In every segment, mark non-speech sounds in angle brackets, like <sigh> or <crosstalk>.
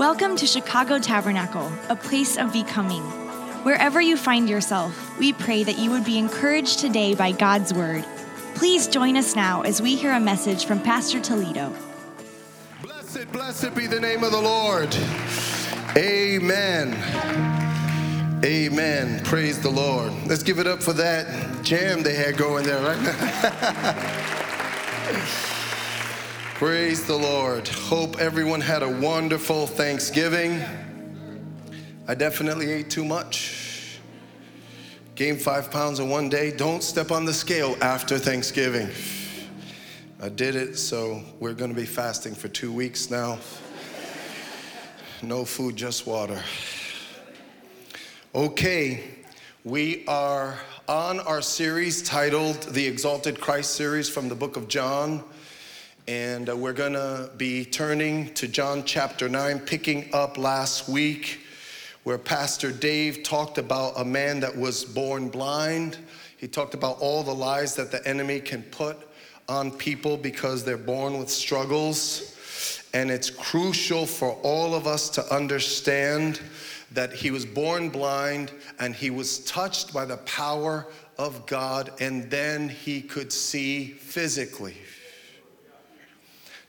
Welcome to Chicago Tabernacle, a place of becoming. Wherever you find yourself, we pray that you would be encouraged today by God's word. Please join us now as we hear a message from Pastor Toledo. Blessed, blessed be the name of the Lord. Amen. Amen. Praise the Lord. Let's give it up for that jam they had going there, right? <laughs> Praise the Lord. Hope everyone had a wonderful Thanksgiving. I definitely ate too much. Gained five pounds in one day. Don't step on the scale after Thanksgiving. I did it, so we're going to be fasting for two weeks now. No food, just water. Okay, we are on our series titled The Exalted Christ series from the book of John. And uh, we're going to be turning to John chapter 9, picking up last week where Pastor Dave talked about a man that was born blind. He talked about all the lies that the enemy can put on people because they're born with struggles. And it's crucial for all of us to understand that he was born blind and he was touched by the power of God, and then he could see physically.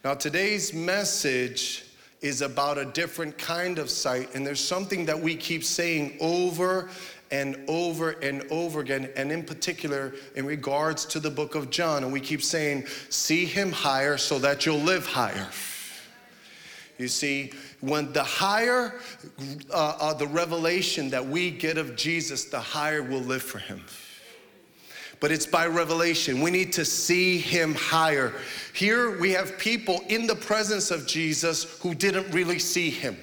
Now, today's message is about a different kind of sight, and there's something that we keep saying over and over and over again, and in particular in regards to the book of John. And we keep saying, See him higher so that you'll live higher. You see, when the higher uh, uh, the revelation that we get of Jesus, the higher we'll live for him but it's by revelation. We need to see him higher. Here we have people in the presence of Jesus who didn't really see him.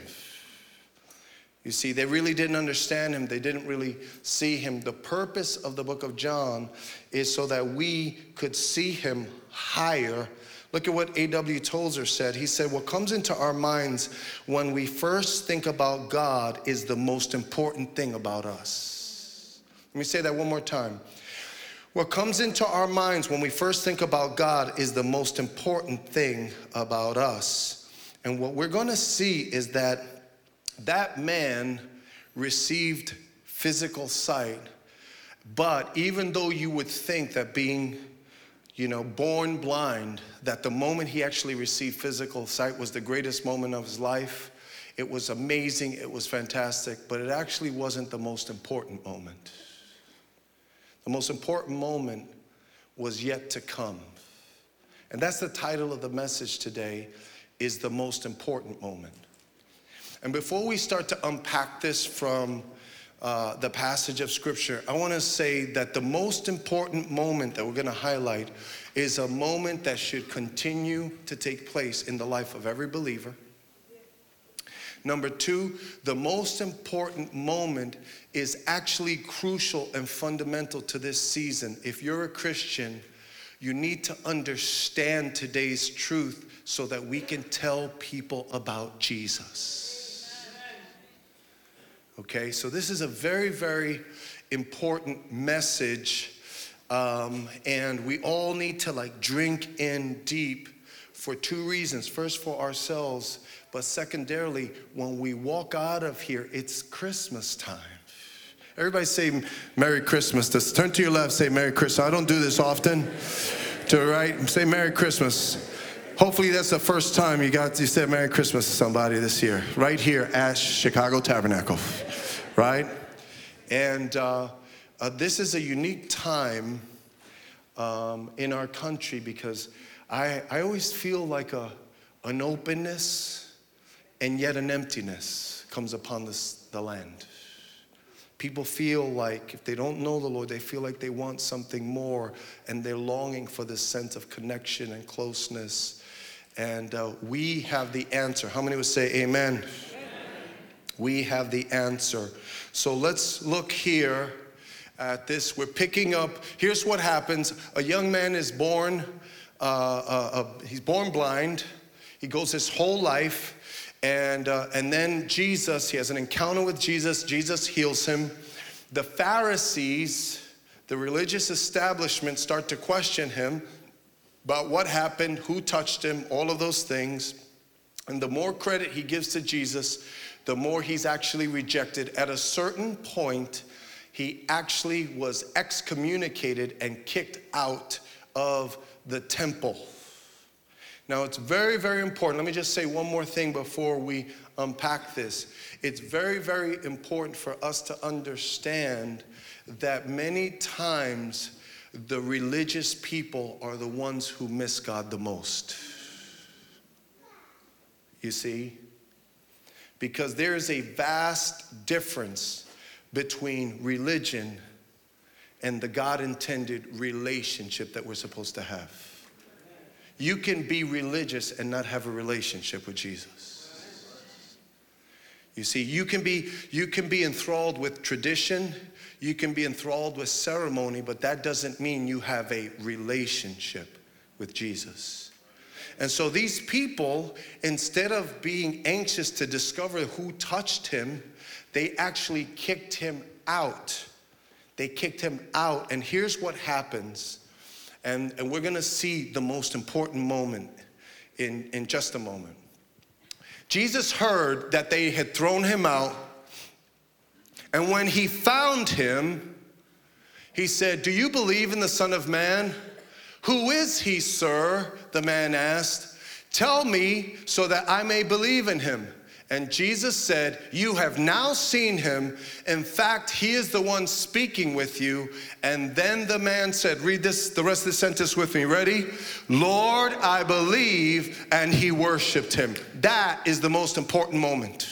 You see, they really didn't understand him, they didn't really see him. The purpose of the book of John is so that we could see him higher. Look at what A.W. Tozer said. He said, What comes into our minds when we first think about God is the most important thing about us. Let me say that one more time. What comes into our minds when we first think about God is the most important thing about us. And what we're going to see is that that man received physical sight. But even though you would think that being, you know, born blind, that the moment he actually received physical sight was the greatest moment of his life, it was amazing, it was fantastic, but it actually wasn't the most important moment. The most important moment was yet to come. And that's the title of the message today is the most important moment. And before we start to unpack this from uh, the passage of scripture, I want to say that the most important moment that we're going to highlight is a moment that should continue to take place in the life of every believer Number two, the most important moment is actually crucial and fundamental to this season. If you're a Christian, you need to understand today's truth so that we can tell people about Jesus. Okay, so this is a very, very important message, um, and we all need to like drink in deep for two reasons. First, for ourselves but secondarily, when we walk out of here, it's Christmas time. Everybody say Merry Christmas. Just turn to your left, say Merry Christmas. I don't do this often. To the right, say Merry Christmas. Hopefully that's the first time you got you said Merry Christmas to somebody this year, right here at Chicago Tabernacle, right? And uh, uh, this is a unique time um, in our country because I, I always feel like a, an openness and yet an emptiness comes upon this, the land. People feel like if they don't know the Lord, they feel like they want something more and they're longing for this sense of connection and closeness. And uh, we have the answer. How many would say amen? amen? We have the answer. So let's look here at this. We're picking up. Here's what happens a young man is born, uh, uh, uh he's born blind. He goes his whole life and, uh, and then Jesus, he has an encounter with Jesus. Jesus heals him. The Pharisees, the religious establishment, start to question him about what happened, who touched him, all of those things. And the more credit he gives to Jesus, the more he's actually rejected. At a certain point, he actually was excommunicated and kicked out of the temple. Now, it's very, very important. Let me just say one more thing before we unpack this. It's very, very important for us to understand that many times the religious people are the ones who miss God the most. You see? Because there is a vast difference between religion and the God intended relationship that we're supposed to have. You can be religious and not have a relationship with Jesus. You see, you can be you can be enthralled with tradition, you can be enthralled with ceremony, but that doesn't mean you have a relationship with Jesus. And so these people, instead of being anxious to discover who touched him, they actually kicked him out. They kicked him out. And here's what happens. And, and we're gonna see the most important moment in, in just a moment. Jesus heard that they had thrown him out. And when he found him, he said, Do you believe in the Son of Man? Who is he, sir? The man asked. Tell me so that I may believe in him. And Jesus said, You have now seen him. In fact, he is the one speaking with you. And then the man said, Read this, the rest of the sentence with me. Ready? Lord, I believe. And he worshiped him. That is the most important moment.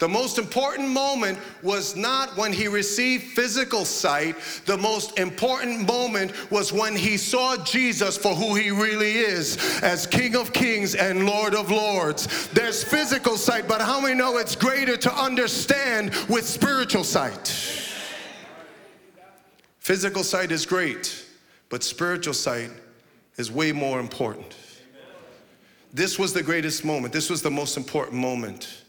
The most important moment was not when he received physical sight. The most important moment was when he saw Jesus for who he really is as King of Kings and Lord of Lords. There's physical sight, but how many know it's greater to understand with spiritual sight? Physical sight is great, but spiritual sight is way more important. This was the greatest moment. This was the most important moment.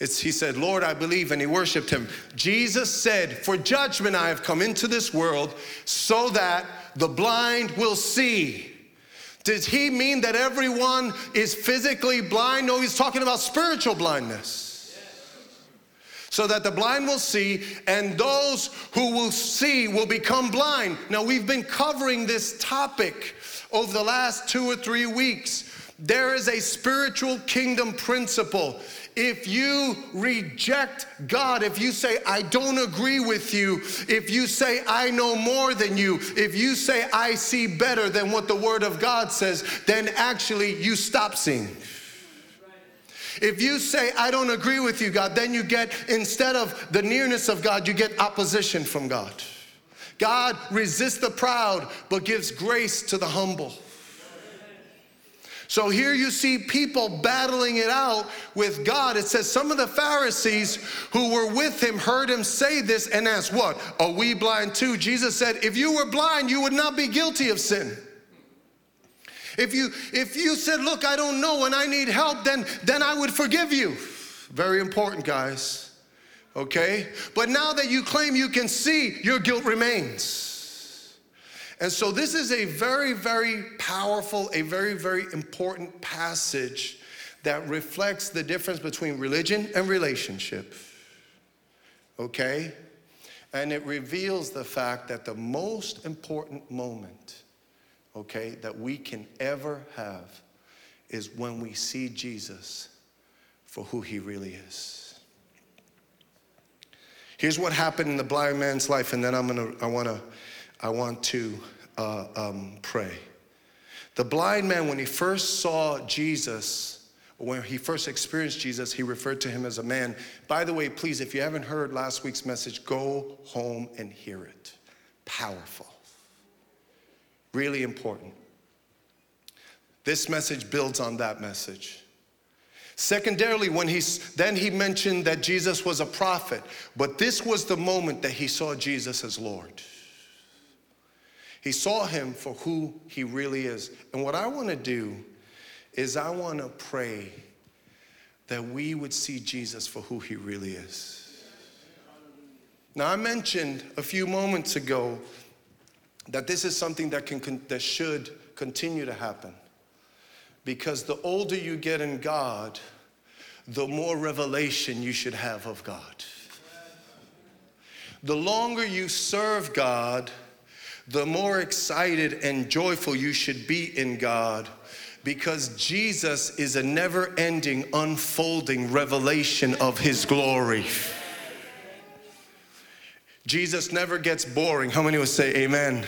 It's, he said, Lord, I believe, and he worshiped him. Jesus said, For judgment I have come into this world so that the blind will see. Does he mean that everyone is physically blind? No, he's talking about spiritual blindness. So that the blind will see, and those who will see will become blind. Now, we've been covering this topic over the last two or three weeks. There is a spiritual kingdom principle if you reject God, if you say, I don't agree with you, if you say, I know more than you, if you say, I see better than what the Word of God says, then actually you stop seeing. If you say, I don't agree with you, God, then you get, instead of the nearness of God, you get opposition from God. God resists the proud, but gives grace to the humble. So here you see people battling it out with God. It says some of the Pharisees who were with him heard him say this and asked, What? Are we blind too? Jesus said, If you were blind, you would not be guilty of sin. If you if you said, Look, I don't know and I need help, then then I would forgive you. Very important, guys. Okay? But now that you claim you can see, your guilt remains. And so, this is a very, very powerful, a very, very important passage that reflects the difference between religion and relationship. Okay? And it reveals the fact that the most important moment, okay, that we can ever have is when we see Jesus for who he really is. Here's what happened in the blind man's life, and then I'm gonna, I wanna I want to uh, um, pray. The blind man, when he first saw Jesus, when he first experienced Jesus, he referred to him as a man. By the way, please, if you haven't heard last week's message, go home and hear it. Powerful. Really important. This message builds on that message. Secondarily, when he then he mentioned that Jesus was a prophet, but this was the moment that he saw Jesus as Lord. He saw him for who he really is. And what I want to do is I want to pray that we would see Jesus for who he really is. Now, I mentioned a few moments ago that this is something that, can, that should continue to happen. Because the older you get in God, the more revelation you should have of God. The longer you serve God, the more excited and joyful you should be in God because Jesus is a never ending, unfolding revelation of His glory. Jesus never gets boring. How many would say amen?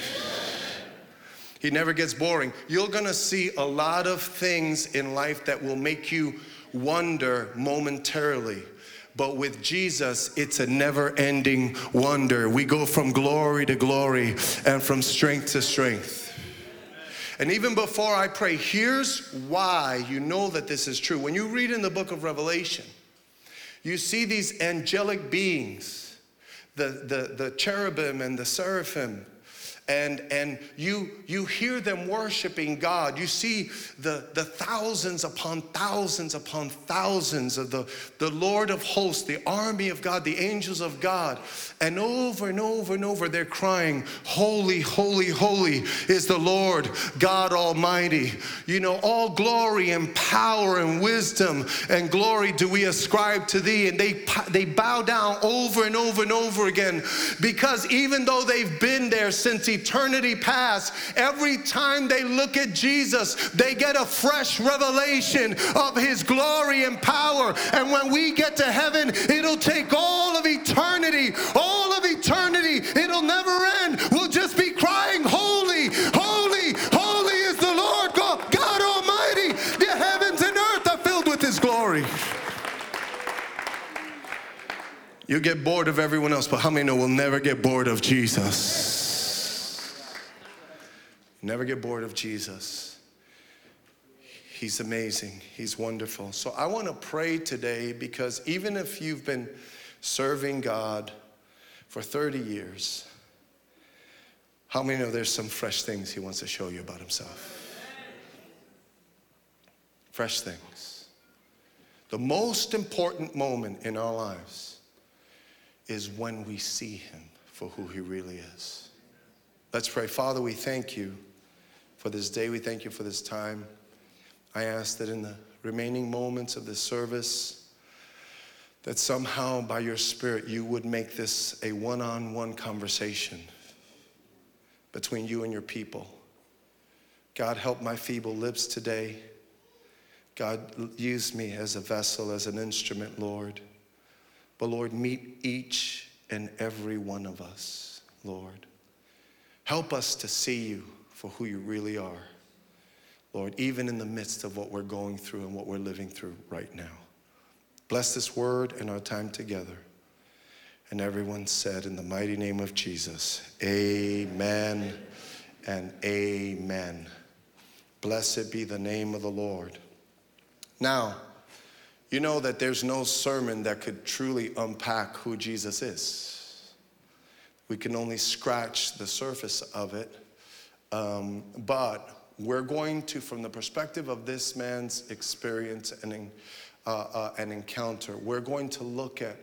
He never gets boring. You're gonna see a lot of things in life that will make you wonder momentarily. But with Jesus, it's a never ending wonder. We go from glory to glory and from strength to strength. And even before I pray, here's why you know that this is true. When you read in the book of Revelation, you see these angelic beings, the, the, the cherubim and the seraphim, and, and you, you hear them worshiping God. You see the, the thousands upon thousands upon thousands of the, the Lord of hosts, the army of God, the angels of God. And over and over and over, they're crying, Holy, holy, holy is the Lord God Almighty. You know, all glory and power and wisdom and glory do we ascribe to thee. And they, they bow down over and over and over again because even though they've been there since eternity, eternity past, every time they look at Jesus, they get a fresh revelation of his glory and power. And when we get to heaven, it'll take all of eternity, all of eternity. It'll never end. We'll just be crying, Holy, holy, holy is the Lord God, God Almighty. The heavens and earth are filled with his glory. You get bored of everyone else, but how many know we'll never get bored of Jesus? Never get bored of Jesus. He's amazing. He's wonderful. So I want to pray today because even if you've been serving God for 30 years, how many know there's some fresh things He wants to show you about Himself? Fresh things. The most important moment in our lives is when we see Him for who He really is. Let's pray. Father, we thank you for this day. We thank you for this time. I ask that in the remaining moments of this service, that somehow by your Spirit you would make this a one on one conversation between you and your people. God, help my feeble lips today. God, use me as a vessel, as an instrument, Lord. But Lord, meet each and every one of us, Lord. Help us to see you for who you really are. Lord, even in the midst of what we're going through and what we're living through right now. Bless this word and our time together. And everyone said, in the mighty name of Jesus, Amen and Amen. Blessed be the name of the Lord. Now, you know that there's no sermon that could truly unpack who Jesus is. We can only scratch the surface of it. Um, but we're going to, from the perspective of this man's experience and uh, uh, an encounter, we're going to look at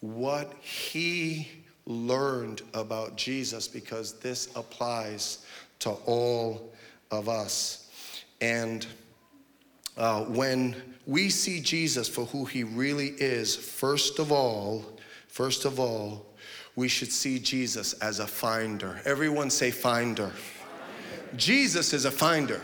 what he learned about Jesus because this applies to all of us. And uh, when we see Jesus for who he really is, first of all, first of all, we should see Jesus as a finder. Everyone say finder. Jesus is a finder.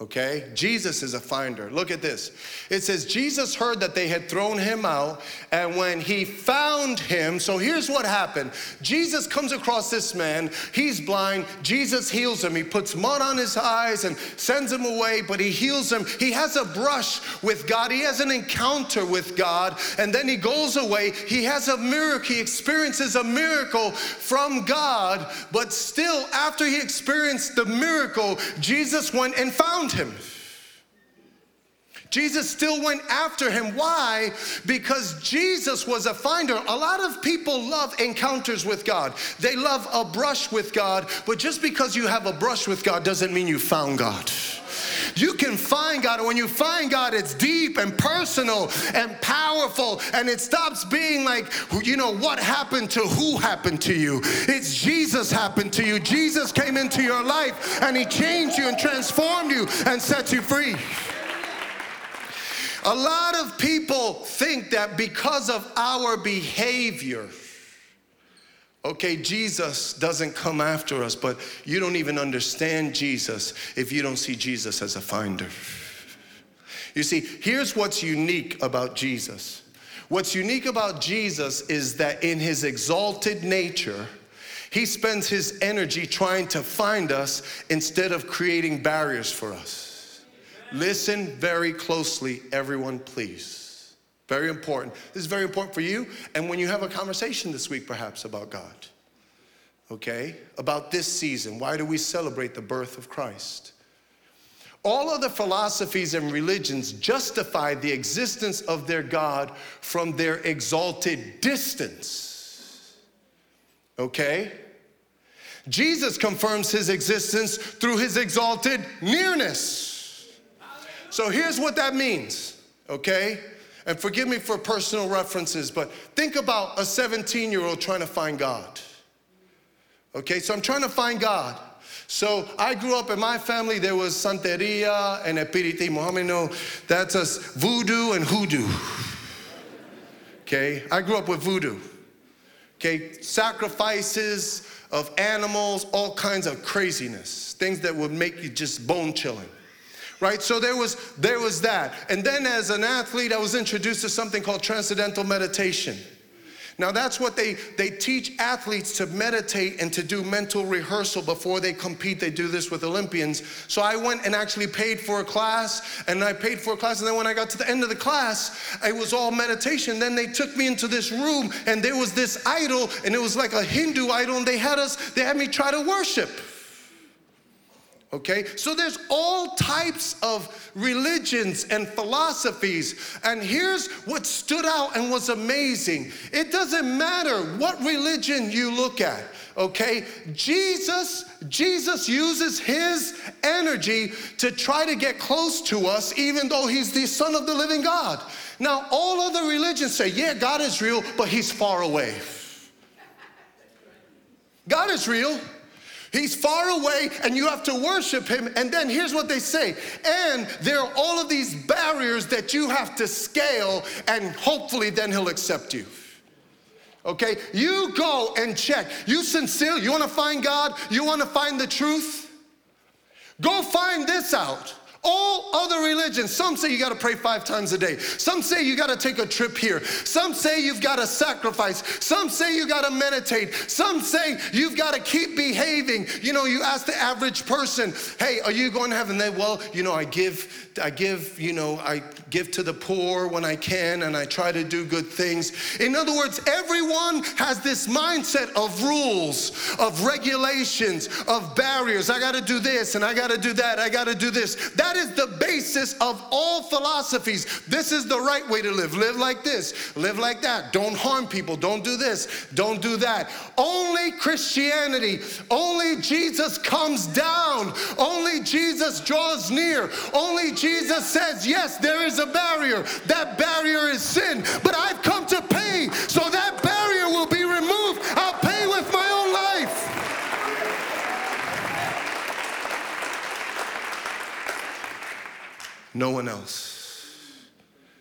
Okay? Jesus is a finder. Look at this. It says, Jesus heard that they had thrown him out, and when he found him, so here's what happened Jesus comes across this man. He's blind. Jesus heals him. He puts mud on his eyes and sends him away, but he heals him. He has a brush with God, he has an encounter with God, and then he goes away. He has a miracle. He experiences a miracle from God, but still, after he experienced the miracle, Jesus went and found him. Jesus still went after him. Why? Because Jesus was a finder. A lot of people love encounters with God, they love a brush with God, but just because you have a brush with God doesn't mean you found God. You can find God, and when you find God, it's deep and personal and powerful, and it stops being like, you know, what happened to who happened to you. It's Jesus happened to you. Jesus came into your life, and He changed you and transformed you and set you free. A lot of people think that because of our behavior, okay, Jesus doesn't come after us, but you don't even understand Jesus if you don't see Jesus as a finder. You see, here's what's unique about Jesus. What's unique about Jesus is that in his exalted nature, he spends his energy trying to find us instead of creating barriers for us. Listen very closely, everyone, please. Very important. This is very important for you. And when you have a conversation this week, perhaps about God, okay, about this season, why do we celebrate the birth of Christ? All other philosophies and religions justify the existence of their God from their exalted distance. Okay? Jesus confirms his existence through his exalted nearness. So here's what that means, okay? And forgive me for personal references, but think about a 17 year old trying to find God. Okay, so I'm trying to find God. So I grew up in my family, there was Santeria and Espiritismo. How many that's us voodoo and hoodoo? Okay, I grew up with voodoo. Okay, sacrifices of animals, all kinds of craziness, things that would make you just bone chilling right? So there was there was that. And then as an athlete i was introduced to something called transcendental meditation. Now that's what they they teach athletes to meditate and to do mental rehearsal before they compete. They do this with olympians. So i went and actually paid for a class and i paid for a class and then when i got to the end of the class it was all meditation. Then they took me into this room and there was this idol and it was like a hindu idol and they had us they had me try to worship Okay, so there's all types of religions and philosophies. And here's what stood out and was amazing it doesn't matter what religion you look at, okay? Jesus, Jesus uses his energy to try to get close to us, even though he's the Son of the living God. Now, all other religions say, yeah, God is real, but he's far away. God is real. He's far away and you have to worship him. And then here's what they say. And there are all of these barriers that you have to scale, and hopefully then he'll accept you. Okay? You go and check. You sincere, you want to find God? You want to find the truth? Go find this out. All other religions, some say you got to pray five times a day. Some say you got to take a trip here. Some say you've got to sacrifice. Some say you got to meditate. Some say you've got to keep behaving. You know, you ask the average person, "Hey, are you going to heaven?" They, well, you know, I give, I give, you know, I give to the poor when I can, and I try to do good things. In other words, everyone has this mindset of rules, of regulations, of barriers. I got to do this, and I got to do that. I got to do this. That is the basis of all philosophies. This is the right way to live. Live like this, live like that. Don't harm people. Don't do this, don't do that. Only Christianity, only Jesus comes down. Only Jesus draws near. Only Jesus says, Yes, there is a barrier. That barrier is sin. But I've come to pay so that barrier will be removed. I'll pay with my own life. no one else.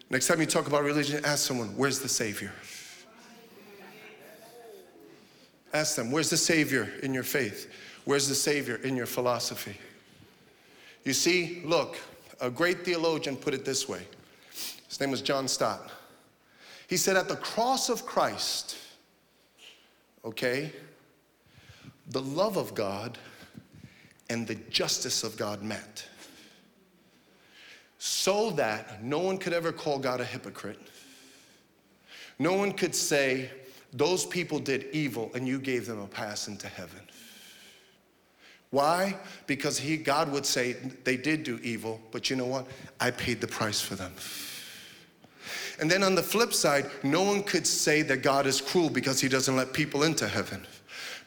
Next time you talk about religion, ask someone, where's the Savior? Ask them, where's the Savior in your faith? Where's the Savior in your philosophy? You see, look, a great theologian put it this way. His name was John Stott. He said, at the cross of Christ, okay, the love of God and the justice of God met so that no one could ever call God a hypocrite. No one could say, those people did evil and you gave them a pass into heaven. Why? Because he, God would say, they did do evil, but you know what? I paid the price for them. And then on the flip side, no one could say that God is cruel because he doesn't let people into heaven.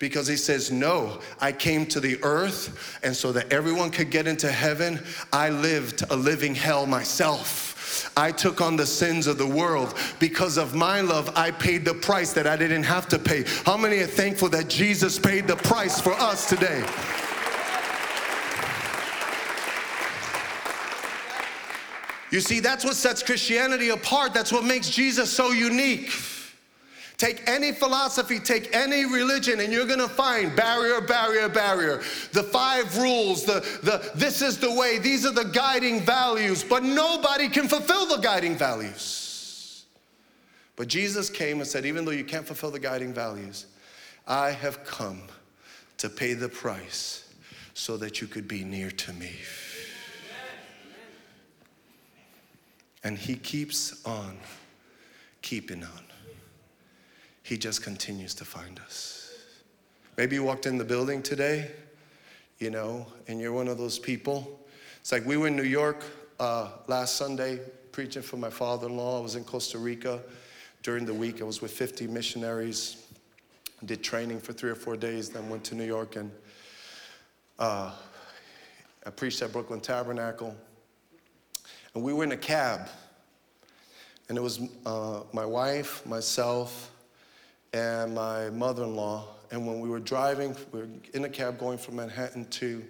Because he says, No, I came to the earth, and so that everyone could get into heaven, I lived a living hell myself. I took on the sins of the world. Because of my love, I paid the price that I didn't have to pay. How many are thankful that Jesus paid the price for us today? You see, that's what sets Christianity apart. That's what makes Jesus so unique. Take any philosophy, take any religion, and you're gonna find barrier, barrier, barrier. The five rules, the, the this is the way, these are the guiding values, but nobody can fulfill the guiding values. But Jesus came and said, even though you can't fulfill the guiding values, I have come to pay the price so that you could be near to me. And he keeps on keeping on. He just continues to find us. Maybe you walked in the building today, you know, and you're one of those people. It's like we were in New York uh, last Sunday preaching for my father in law. I was in Costa Rica during the week. I was with 50 missionaries, did training for three or four days, then went to New York and uh, I preached at Brooklyn Tabernacle. And we were in a cab. And it was uh, my wife, myself, and my mother in law. And when we were driving, we were in a cab going from Manhattan to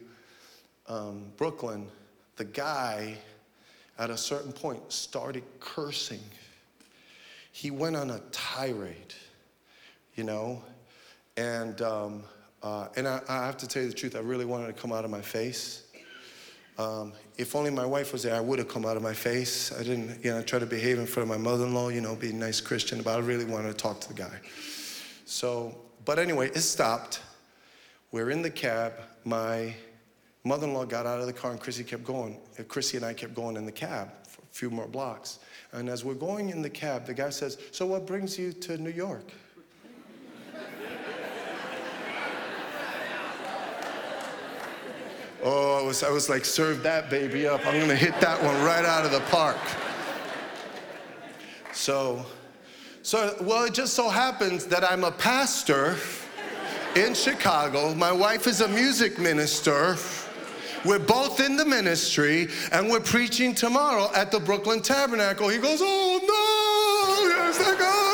um, Brooklyn, the guy at a certain point started cursing. He went on a tirade, you know, and, um, uh, and I, I have to tell you the truth, I really wanted to come out of my face. Um, if only my wife was there, I would have come out of my face. I didn't, you know, try to behave in front of my mother-in-law, you know, be a nice Christian, but I really wanted to talk to the guy. So, but anyway, it stopped. We're in the cab. My mother-in-law got out of the car and Chrissy kept going. Uh, Chrissy and I kept going in the cab for a few more blocks. And as we're going in the cab, the guy says, so what brings you to New York? Oh, I was, I was like, serve that baby up. I'm gonna hit that one right out of the park. So, so, well, it just so happens that I'm a pastor in Chicago. My wife is a music minister. We're both in the ministry and we're preaching tomorrow at the Brooklyn Tabernacle. He goes, Oh no, yes, I got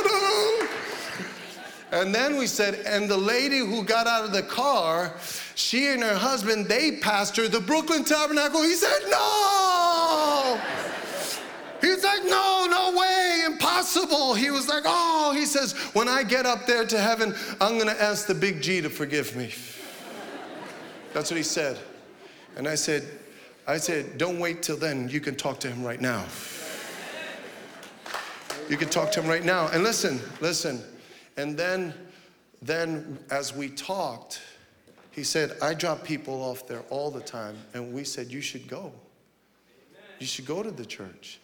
and then we said, and the lady who got out of the car, she and her husband, they pastor the Brooklyn Tabernacle. He said, no. He's like, no, no way, impossible. He was like, oh, he says, when I get up there to heaven, I'm gonna ask the big G to forgive me. That's what he said. And I said, I said, don't wait till then. You can talk to him right now. You can talk to him right now. And listen, listen. And then, then as we talked, he said, I drop people off there all the time. And we said, You should go. You should go to the church.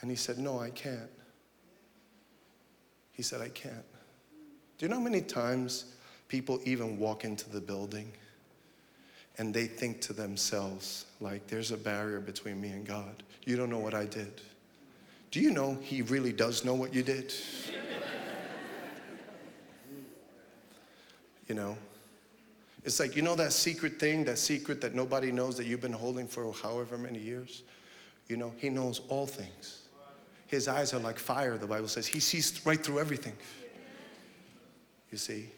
And he said, No, I can't. He said, I can't. Do you know how many times people even walk into the building and they think to themselves, like, there's a barrier between me and God? You don't know what I did. Do you know he really does know what you did? You know? It's like, you know that secret thing, that secret that nobody knows that you've been holding for however many years? You know, he knows all things. His eyes are like fire, the Bible says. He sees right through everything. You see?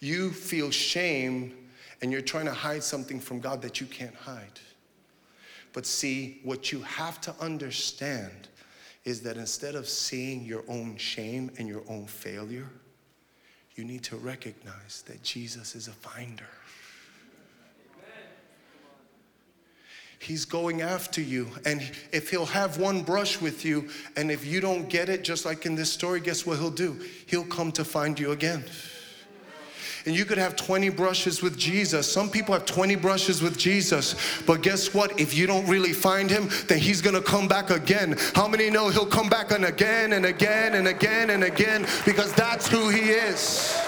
You feel shame and you're trying to hide something from God that you can't hide. But see, what you have to understand is that instead of seeing your own shame and your own failure, you need to recognize that Jesus is a finder. He's going after you. And if he'll have one brush with you, and if you don't get it, just like in this story, guess what he'll do? He'll come to find you again. And you could have 20 brushes with Jesus. Some people have 20 brushes with Jesus. But guess what? If you don't really find him, then he's going to come back again. How many know he'll come back and again and again and again and again because that's who he is.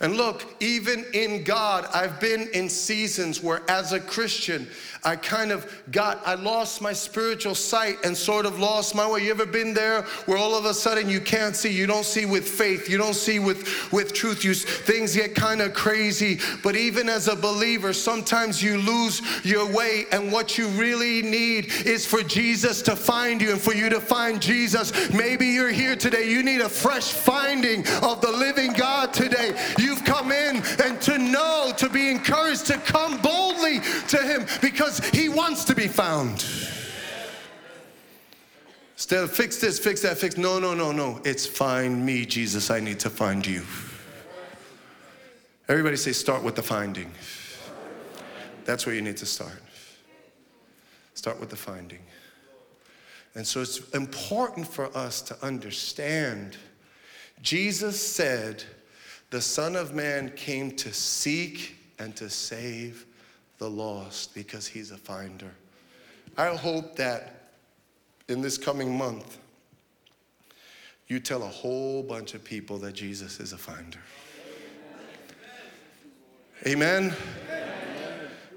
And look, even in God, I've been in seasons where, as a Christian, I kind of got, I lost my spiritual sight and sort of lost my way. You ever been there where all of a sudden you can't see, you don't see with faith, you don't see with, with truth, you, things get kind of crazy. But even as a believer, sometimes you lose your way, and what you really need is for Jesus to find you and for you to find Jesus. Maybe you're here today, you need a fresh finding of the living God today. To come boldly to Him because He wants to be found. Instead fix this, fix that, fix. No, no, no, no. It's find me, Jesus. I need to find you. Everybody say, start with the finding. That's where you need to start. Start with the finding. And so it's important for us to understand. Jesus said, The Son of Man came to seek and to save the lost because he's a finder. I hope that in this coming month, you tell a whole bunch of people that Jesus is a finder. Amen.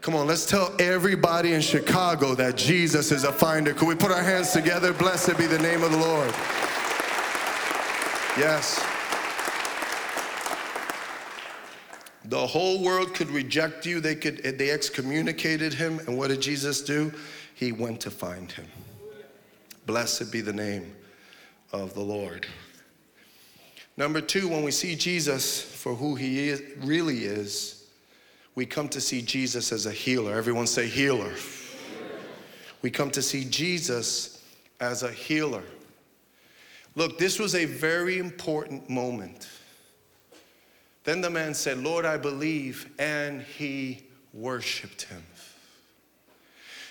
Come on, let's tell everybody in Chicago that Jesus is a finder. Could we put our hands together? Blessed be the name of the Lord. Yes. The whole world could reject you. They could they excommunicated him. And what did Jesus do? He went to find him. Blessed be the name of the Lord. Number two, when we see Jesus for who he is, really is, we come to see Jesus as a healer. Everyone say healer. We come to see Jesus as a healer. Look, this was a very important moment. Then the man said, Lord, I believe, and he worshiped him.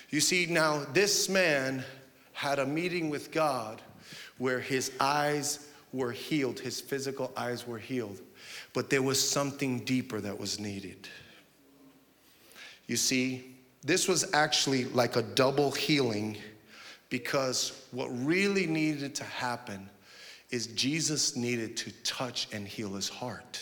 You see, now this man had a meeting with God where his eyes were healed, his physical eyes were healed, but there was something deeper that was needed. You see, this was actually like a double healing because what really needed to happen is Jesus needed to touch and heal his heart.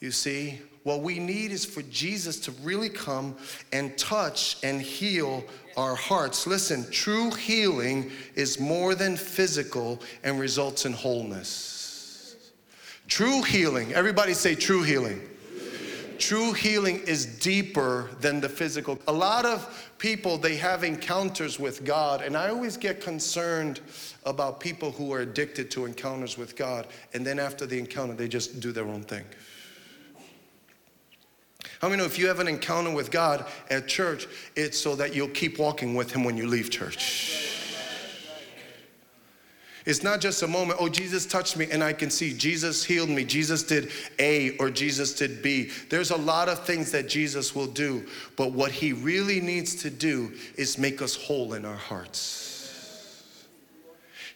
You see, what we need is for Jesus to really come and touch and heal our hearts. Listen, true healing is more than physical and results in wholeness. True healing, everybody say true healing. True healing is deeper than the physical. A lot of people, they have encounters with God, and I always get concerned about people who are addicted to encounters with God, and then after the encounter, they just do their own thing. How many know if you have an encounter with God at church, it's so that you'll keep walking with Him when you leave church? It's not just a moment, oh, Jesus touched me and I can see. Jesus healed me. Jesus did A or Jesus did B. There's a lot of things that Jesus will do, but what He really needs to do is make us whole in our hearts.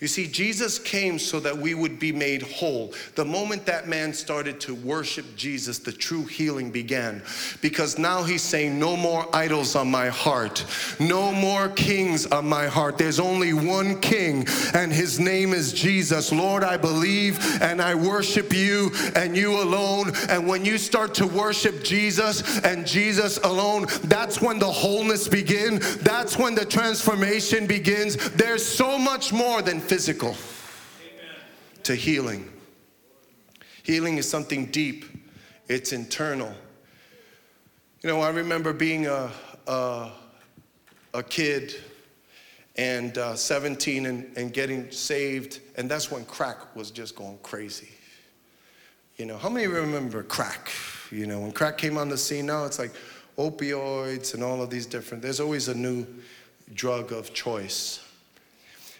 You see, Jesus came so that we would be made whole. The moment that man started to worship Jesus, the true healing began. Because now he's saying, No more idols on my heart, no more kings on my heart. There's only one king, and his name is Jesus. Lord, I believe and I worship you and you alone. And when you start to worship Jesus and Jesus alone, that's when the wholeness begins. That's when the transformation begins. There's so much more than physical Amen. to healing. Healing is something deep, it's internal. You know, I remember being a, a, a kid and uh, 17 and, and getting saved, and that's when crack was just going crazy. You know, how many remember crack? You know, when crack came on the scene, now it's like opioids and all of these different, there's always a new drug of choice.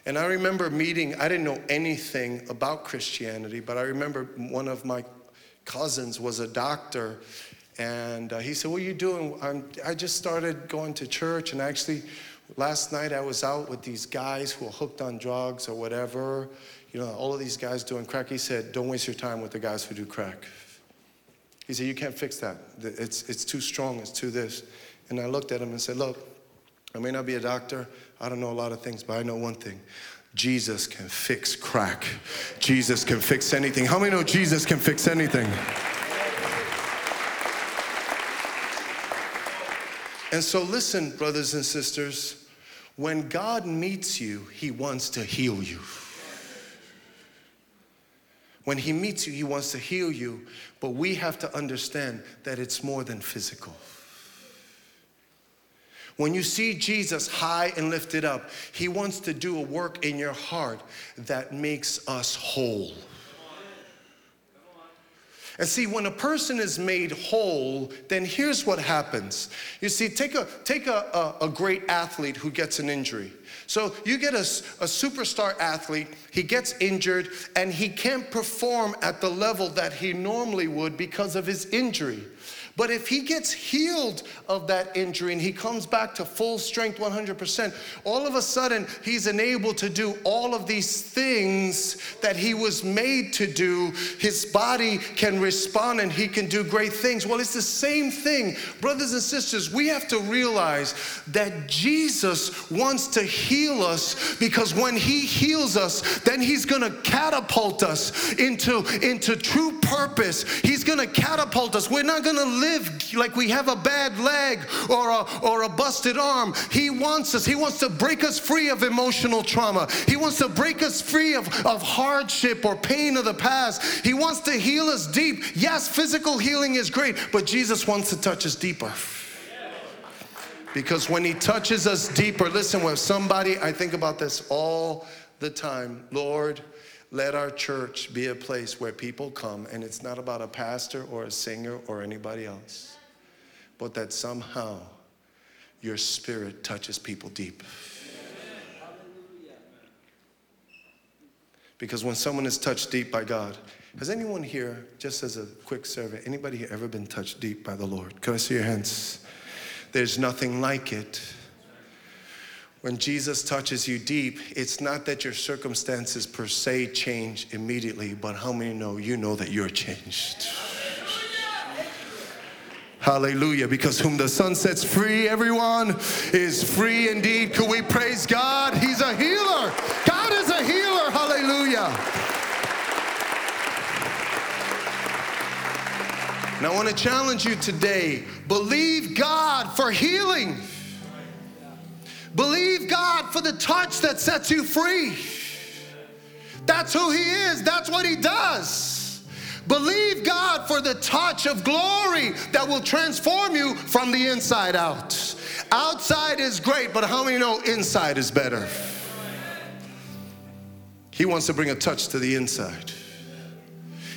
And I remember meeting, I didn't know anything about Christianity, but I remember one of my cousins was a doctor. And uh, he said, What are you doing? I'm, I just started going to church. And actually, last night I was out with these guys who are hooked on drugs or whatever. You know, all of these guys doing crack. He said, Don't waste your time with the guys who do crack. He said, You can't fix that. It's, it's too strong. It's too this. And I looked at him and said, Look, I may not be a doctor. I don't know a lot of things, but I know one thing. Jesus can fix crack. Jesus can fix anything. How many know Jesus can fix anything? And so, listen, brothers and sisters, when God meets you, He wants to heal you. When He meets you, He wants to heal you, but we have to understand that it's more than physical. When you see Jesus high and lifted up, He wants to do a work in your heart that makes us whole. And see, when a person is made whole, then here's what happens. You see, take a, take a, a, a great athlete who gets an injury. So you get a, a superstar athlete, he gets injured, and he can't perform at the level that he normally would because of his injury. But if he gets healed of that injury and he comes back to full strength 100%, all of a sudden he's enabled to do all of these things that he was made to do. His body can respond and he can do great things. Well, it's the same thing. Brothers and sisters, we have to realize that Jesus wants to heal us because when he heals us, then he's going to catapult us into, into true purpose. He's going to catapult us. We're not going to live like we have a bad leg or a, or a busted arm. He wants us, He wants to break us free of emotional trauma. He wants to break us free of, of hardship or pain of the past. He wants to heal us deep. Yes, physical healing is great, but Jesus wants to touch us deeper. Because when He touches us deeper, listen, when somebody, I think about this all the time, Lord, let our church be a place where people come and it's not about a pastor or a singer or anybody else, but that somehow your spirit touches people deep. Because when someone is touched deep by God, has anyone here, just as a quick survey, anybody here ever been touched deep by the Lord? Can I see your hands? There's nothing like it. When Jesus touches you deep, it's not that your circumstances per se change immediately, but how many know you know that you're changed? Hallelujah. Because whom the Son sets free, everyone is free indeed. Could we praise God? He's a healer. God is a healer. Hallelujah. And I want to challenge you today believe God for healing. Believe God for the touch that sets you free. That's who He is, that's what He does. Believe God for the touch of glory that will transform you from the inside out. Outside is great, but how many know inside is better? He wants to bring a touch to the inside.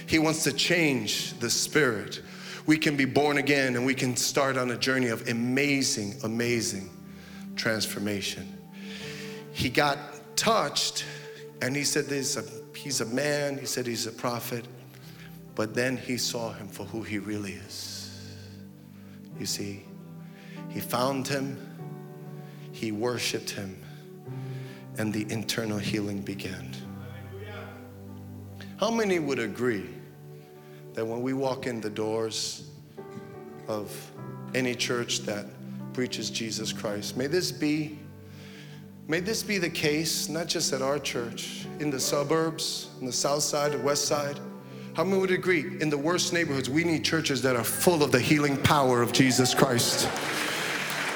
He wants to change the spirit. We can be born again and we can start on a journey of amazing, amazing transformation. He got touched and he said, a, He's a man, he said, He's a prophet, but then he saw him for who he really is. You see, he found him, he worshiped him, and the internal healing began. How many would agree that when we walk in the doors of any church that preaches Jesus Christ. May this be May this be the case, not just at our church, in the suburbs, in the south side, the west side. How many would agree? In the worst neighborhoods, we need churches that are full of the healing power of Jesus Christ.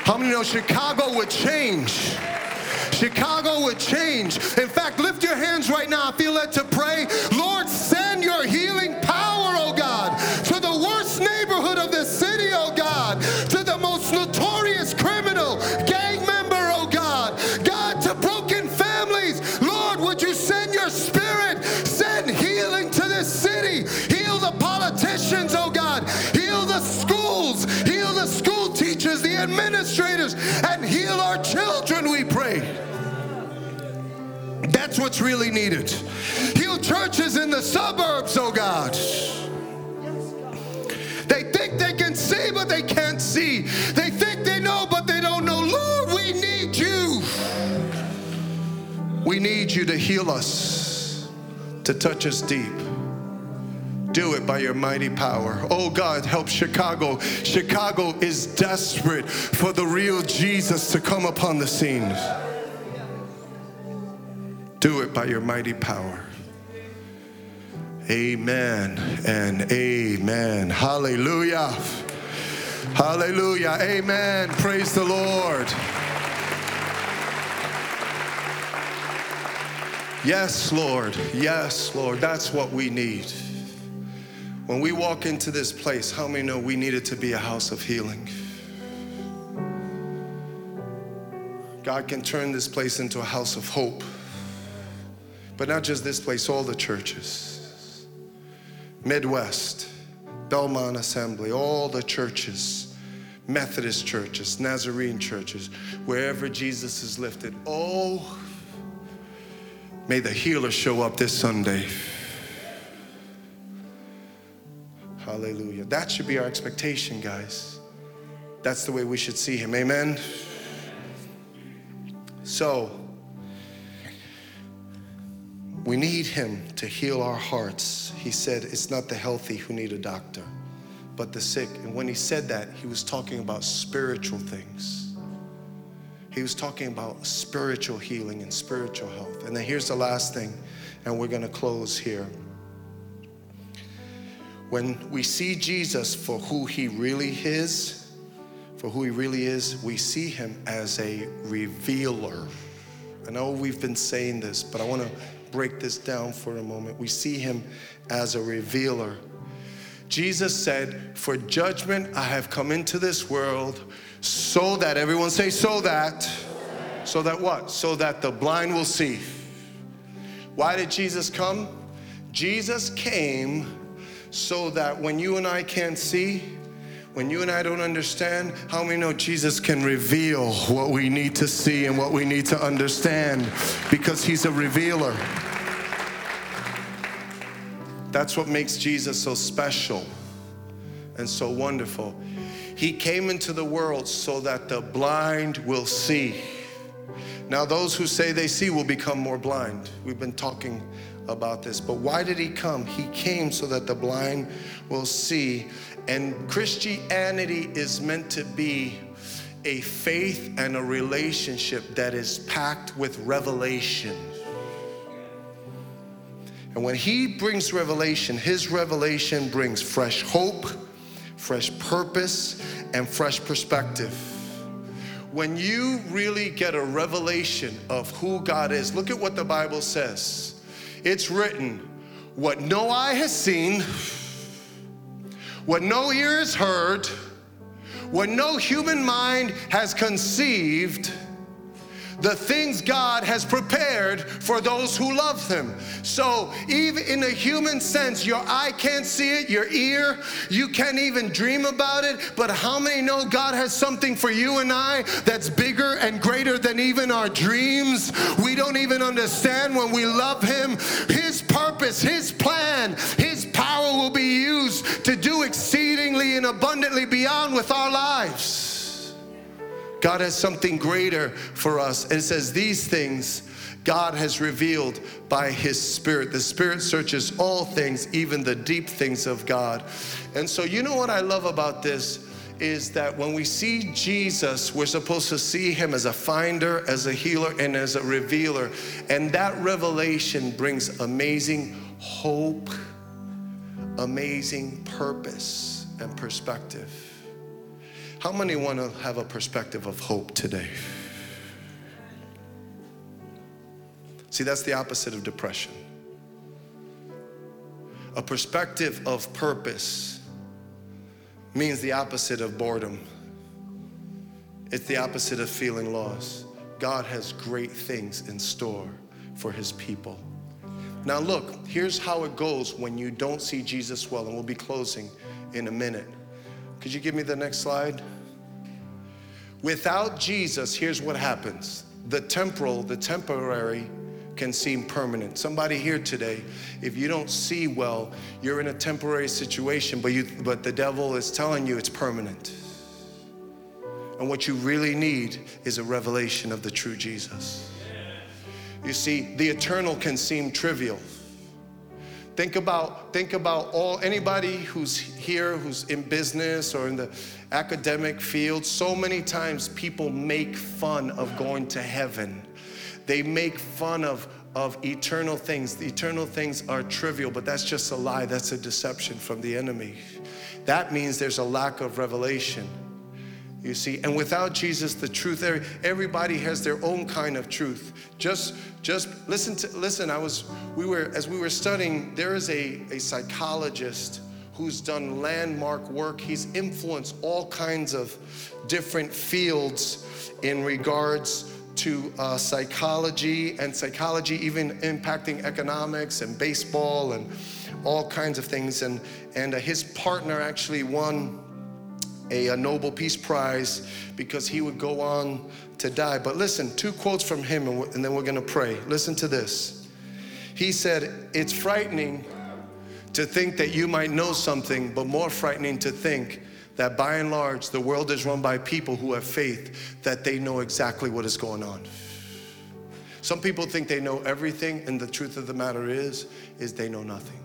How many know Chicago would change? Chicago would change. In fact, lift your hands right now. I feel led to pray. What's really needed. Heal churches in the suburbs, oh God. They think they can see, but they can't see. They think they know, but they don't know. Lord, we need you. We need you to heal us, to touch us deep. Do it by your mighty power. Oh God, help Chicago. Chicago is desperate for the real Jesus to come upon the scene. Do it by your mighty power. Amen and amen. Hallelujah. Hallelujah. Amen. Praise the Lord. Yes, Lord. Yes, Lord. That's what we need. When we walk into this place, how many know we need it to be a house of healing? God can turn this place into a house of hope. But not just this place, all the churches. Midwest, Belmont Assembly, all the churches, Methodist churches, Nazarene churches, wherever Jesus is lifted. Oh, may the healer show up this Sunday. Hallelujah. That should be our expectation, guys. That's the way we should see him. Amen. So, we need him to heal our hearts. He said, It's not the healthy who need a doctor, but the sick. And when he said that, he was talking about spiritual things. He was talking about spiritual healing and spiritual health. And then here's the last thing, and we're going to close here. When we see Jesus for who he really is, for who he really is, we see him as a revealer. I know we've been saying this, but I want to break this down for a moment. We see him as a revealer. Jesus said, For judgment I have come into this world so that, everyone say, so that, so that what? So that the blind will see. Why did Jesus come? Jesus came so that when you and I can't see, when you and I don't understand, how we know Jesus can reveal what we need to see and what we need to understand because He's a revealer. That's what makes Jesus so special and so wonderful. He came into the world so that the blind will see. Now, those who say they see will become more blind. We've been talking about this. But why did he come? He came so that the blind will see. And Christianity is meant to be a faith and a relationship that is packed with revelation. And when he brings revelation, his revelation brings fresh hope, fresh purpose, and fresh perspective. When you really get a revelation of who God is, look at what the Bible says. It's written, what no eye has seen, what no ear has heard, what no human mind has conceived the things God has prepared for those who love Him. So, even in a human sense, your eye can't see it, your ear, you can't even dream about it. But how many know God has something for you and I that's bigger and greater than even our dreams? We don't even understand when we love Him. His purpose, His plan, His power will be used to do exceedingly and abundantly beyond with our lives. God has something greater for us. And it says, These things God has revealed by His Spirit. The Spirit searches all things, even the deep things of God. And so, you know what I love about this? Is that when we see Jesus, we're supposed to see him as a finder, as a healer, and as a revealer. And that revelation brings amazing hope, amazing purpose, and perspective. How many want to have a perspective of hope today? See, that's the opposite of depression. A perspective of purpose means the opposite of boredom. It's the opposite of feeling lost. God has great things in store for his people. Now, look, here's how it goes when you don't see Jesus well, and we'll be closing in a minute. Could you give me the next slide? Without Jesus, here's what happens the temporal, the temporary, can seem permanent. Somebody here today, if you don't see well, you're in a temporary situation, but, you, but the devil is telling you it's permanent. And what you really need is a revelation of the true Jesus. You see, the eternal can seem trivial. Think about, think about all anybody who's here, who's in business or in the academic field. So many times people make fun of going to heaven. They make fun of of eternal things. The eternal things are trivial, but that's just a lie. That's a deception from the enemy. That means there's a lack of revelation. You see, and without Jesus, the truth, everybody has their own kind of truth. Just, just listen to, listen, I was, we were, as we were studying, there is a, a psychologist who's done landmark work. He's influenced all kinds of different fields in regards to uh, psychology and psychology even impacting economics and baseball and all kinds of things. And, and uh, his partner actually won a, a Nobel Peace Prize because he would go on to die. But listen, two quotes from him, and, and then we're gonna pray. Listen to this. He said, It's frightening to think that you might know something, but more frightening to think that by and large, the world is run by people who have faith that they know exactly what is going on. Some people think they know everything, and the truth of the matter is, is they know nothing.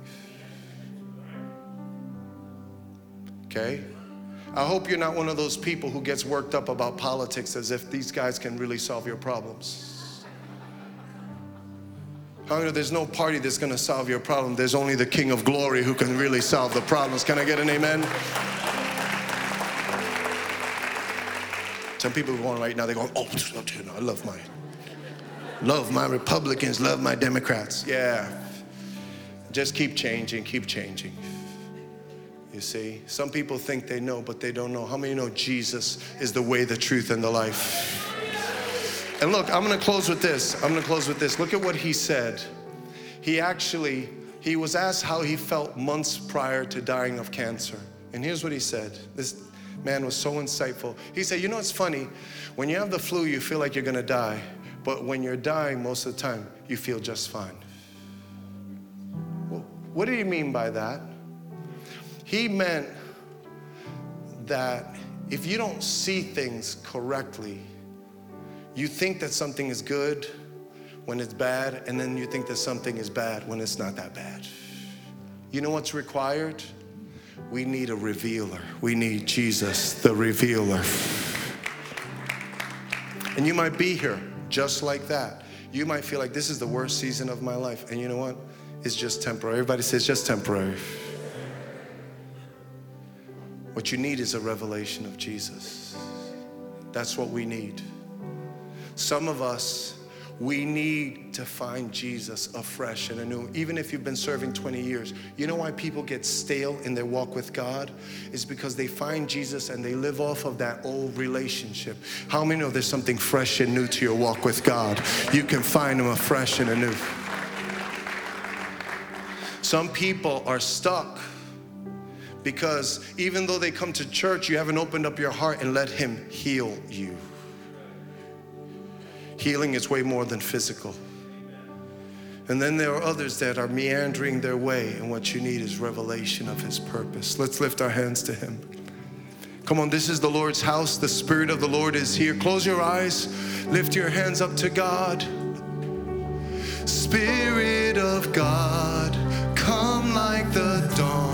Okay? I hope you're not one of those people who gets worked up about politics as if these guys can really solve your problems. How there's no party that's gonna solve your problem? There's only the King of Glory who can really solve the problems. Can I get an amen? Some people going right now, they're going, oh, I love my, love my Republicans, love my Democrats. Yeah. Just keep changing, keep changing. You see, some people think they know, but they don't know. How many know Jesus is the way, the truth, and the life? And look, I'm gonna close with this. I'm gonna close with this. Look at what he said. He actually, he was asked how he felt months prior to dying of cancer. And here's what he said. This, man was so insightful. He said, You know, it's funny. When you have the flu, you feel like you're to die. But when you're dying, most of the time, you feel just fine. Well, what do you mean by that? He meant that if you don't see things correctly, you think that something is good when it's bad, and then you think that something is bad when it's not that bad. You know what's required? We need a revealer. We need Jesus, the revealer. And you might be here just like that. You might feel like this is the worst season of my life. And you know what? It's just temporary. Everybody says just temporary. What you need is a revelation of Jesus. That's what we need. Some of us we need to find Jesus afresh and anew. Even if you've been serving 20 years, you know why people get stale in their walk with God? Is because they find Jesus and they live off of that old relationship. How many know there's something fresh and new to your walk with God? You can find Him afresh and anew. Some people are stuck because even though they come to church, you haven't opened up your heart and let Him heal you. Healing is way more than physical. And then there are others that are meandering their way, and what you need is revelation of His purpose. Let's lift our hands to Him. Come on, this is the Lord's house. The Spirit of the Lord is here. Close your eyes, lift your hands up to God. Spirit of God, come like the dawn,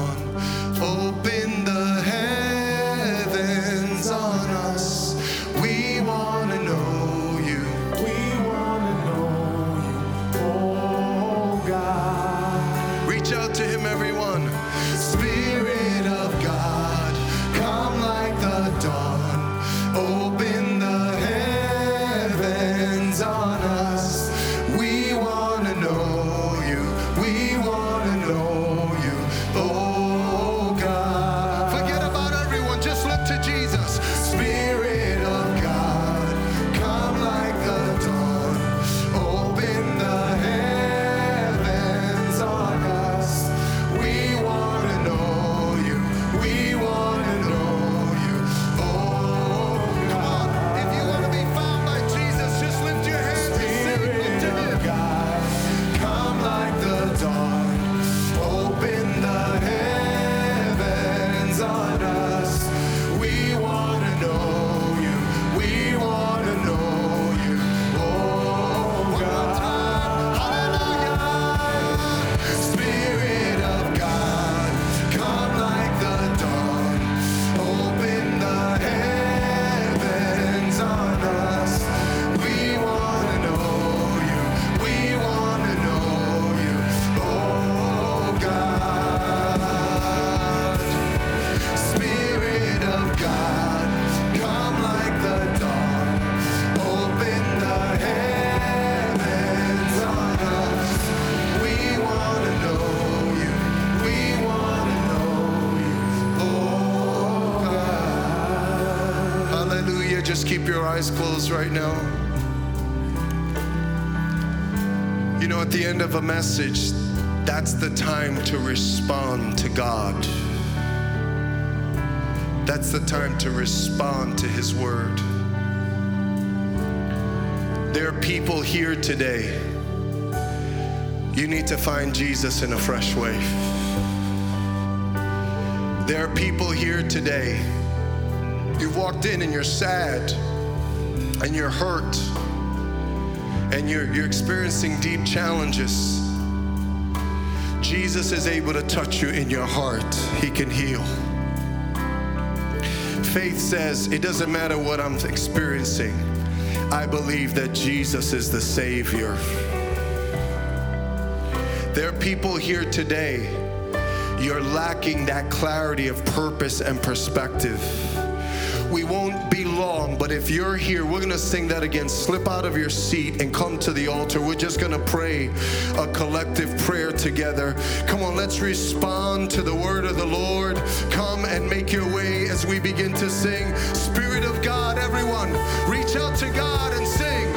right now. You know, at the end of a message, that's the time to respond to God. That's the time to respond to His Word. There are people here today. You need to find Jesus in a fresh way. There are people here today. You've walked in and you're sad and you're hurt and you're, you're experiencing deep challenges. Jesus is able to touch you in your heart, He can heal. Faith says, it doesn't matter what I'm experiencing, I believe that Jesus is the Savior. There are people here today, you're lacking that clarity of purpose and perspective. We won't but if you're here, we're gonna sing that again. Slip out of your seat and come to the altar. We're just gonna pray a collective prayer together. Come on, let's respond to the word of the Lord. Come and make your way as we begin to sing. Spirit of God, everyone, reach out to God and sing.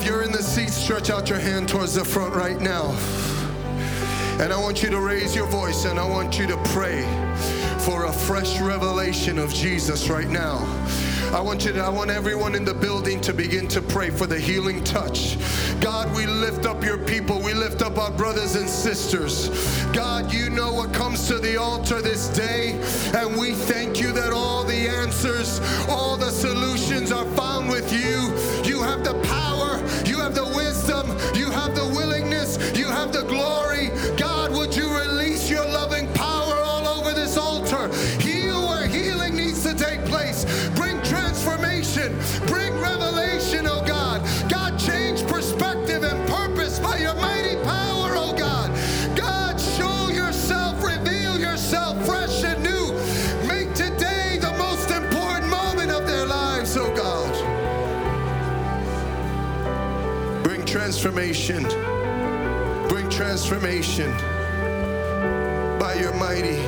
If you're in the seat, stretch out your hand towards the front right now. And I want you to raise your voice and I want you to pray for a fresh revelation of Jesus right now. I want you to, I want everyone in the building to begin to pray for the healing touch. God, we lift up your people. We lift up our brothers and sisters. God, you know what comes to the altar this day. And we thank you that all the answers, all the solutions are found with you. You have the power, have the glory. God, would you release your loving power all over this altar? Heal where healing needs to take place. Bring transformation, bring revelation, oh God. God, change perspective and purpose by your mighty power, oh God. God, show yourself, reveal yourself fresh and new. Make today the most important moment of their lives, oh God. Bring transformation. Transformation by your mighty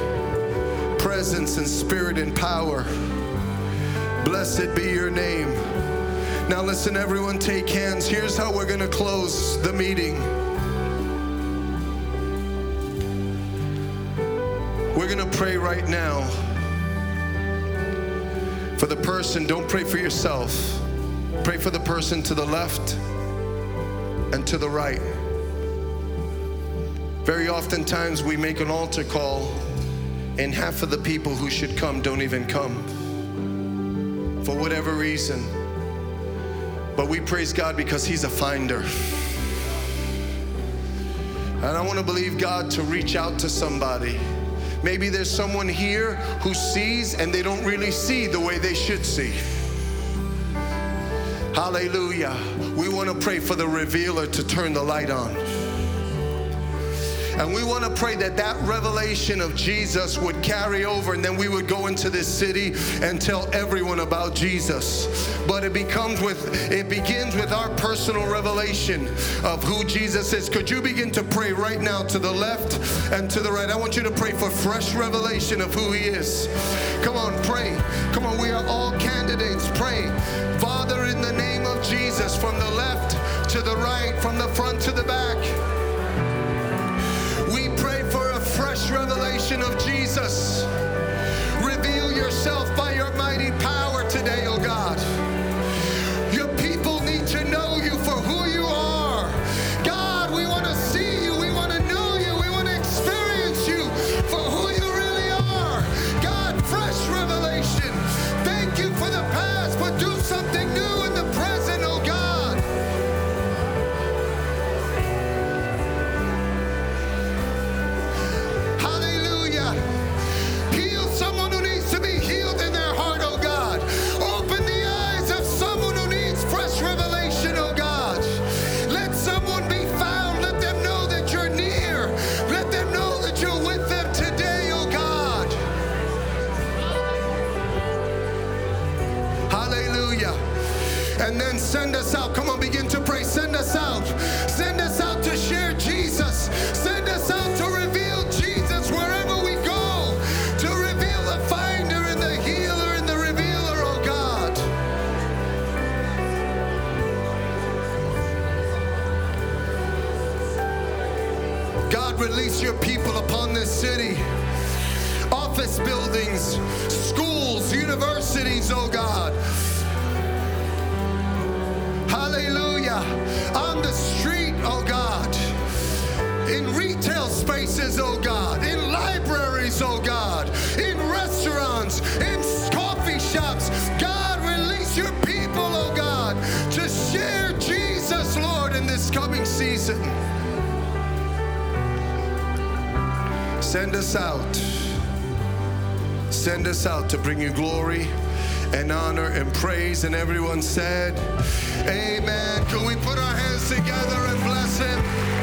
presence and spirit and power. Blessed be your name. Now, listen, everyone, take hands. Here's how we're going to close the meeting. We're going to pray right now For the person, don't pray for yourself. Pray for the person to the left and to the right. Very oftentimes we make an altar call and half of the people who should come don't even come for whatever reason. But we praise God because He's a finder. And I want to believe God to reach out to somebody. Maybe there's someone here who sees and they don't really see the way they should see. Hallelujah. We want to pray for the revealer to turn the light on. And we want to pray that that revelation of Jesus would carry over and then we would go into this city and tell everyone about Jesus. But it becomes with it begins with our personal revelation of who Jesus is. Could you begin to pray right now to the left and to the right? I want you to pray for fresh revelation of who he is. Come on, pray. Come on, we are all candidates. Pray. Father in the name of Jesus from the left to the right, from the front to the back. Revelation of Jesus. Reveal yourself by your mighty power today, oh God. Send us out to bring you glory and honor and praise. And everyone said, Amen. Can we put our hands together and bless him?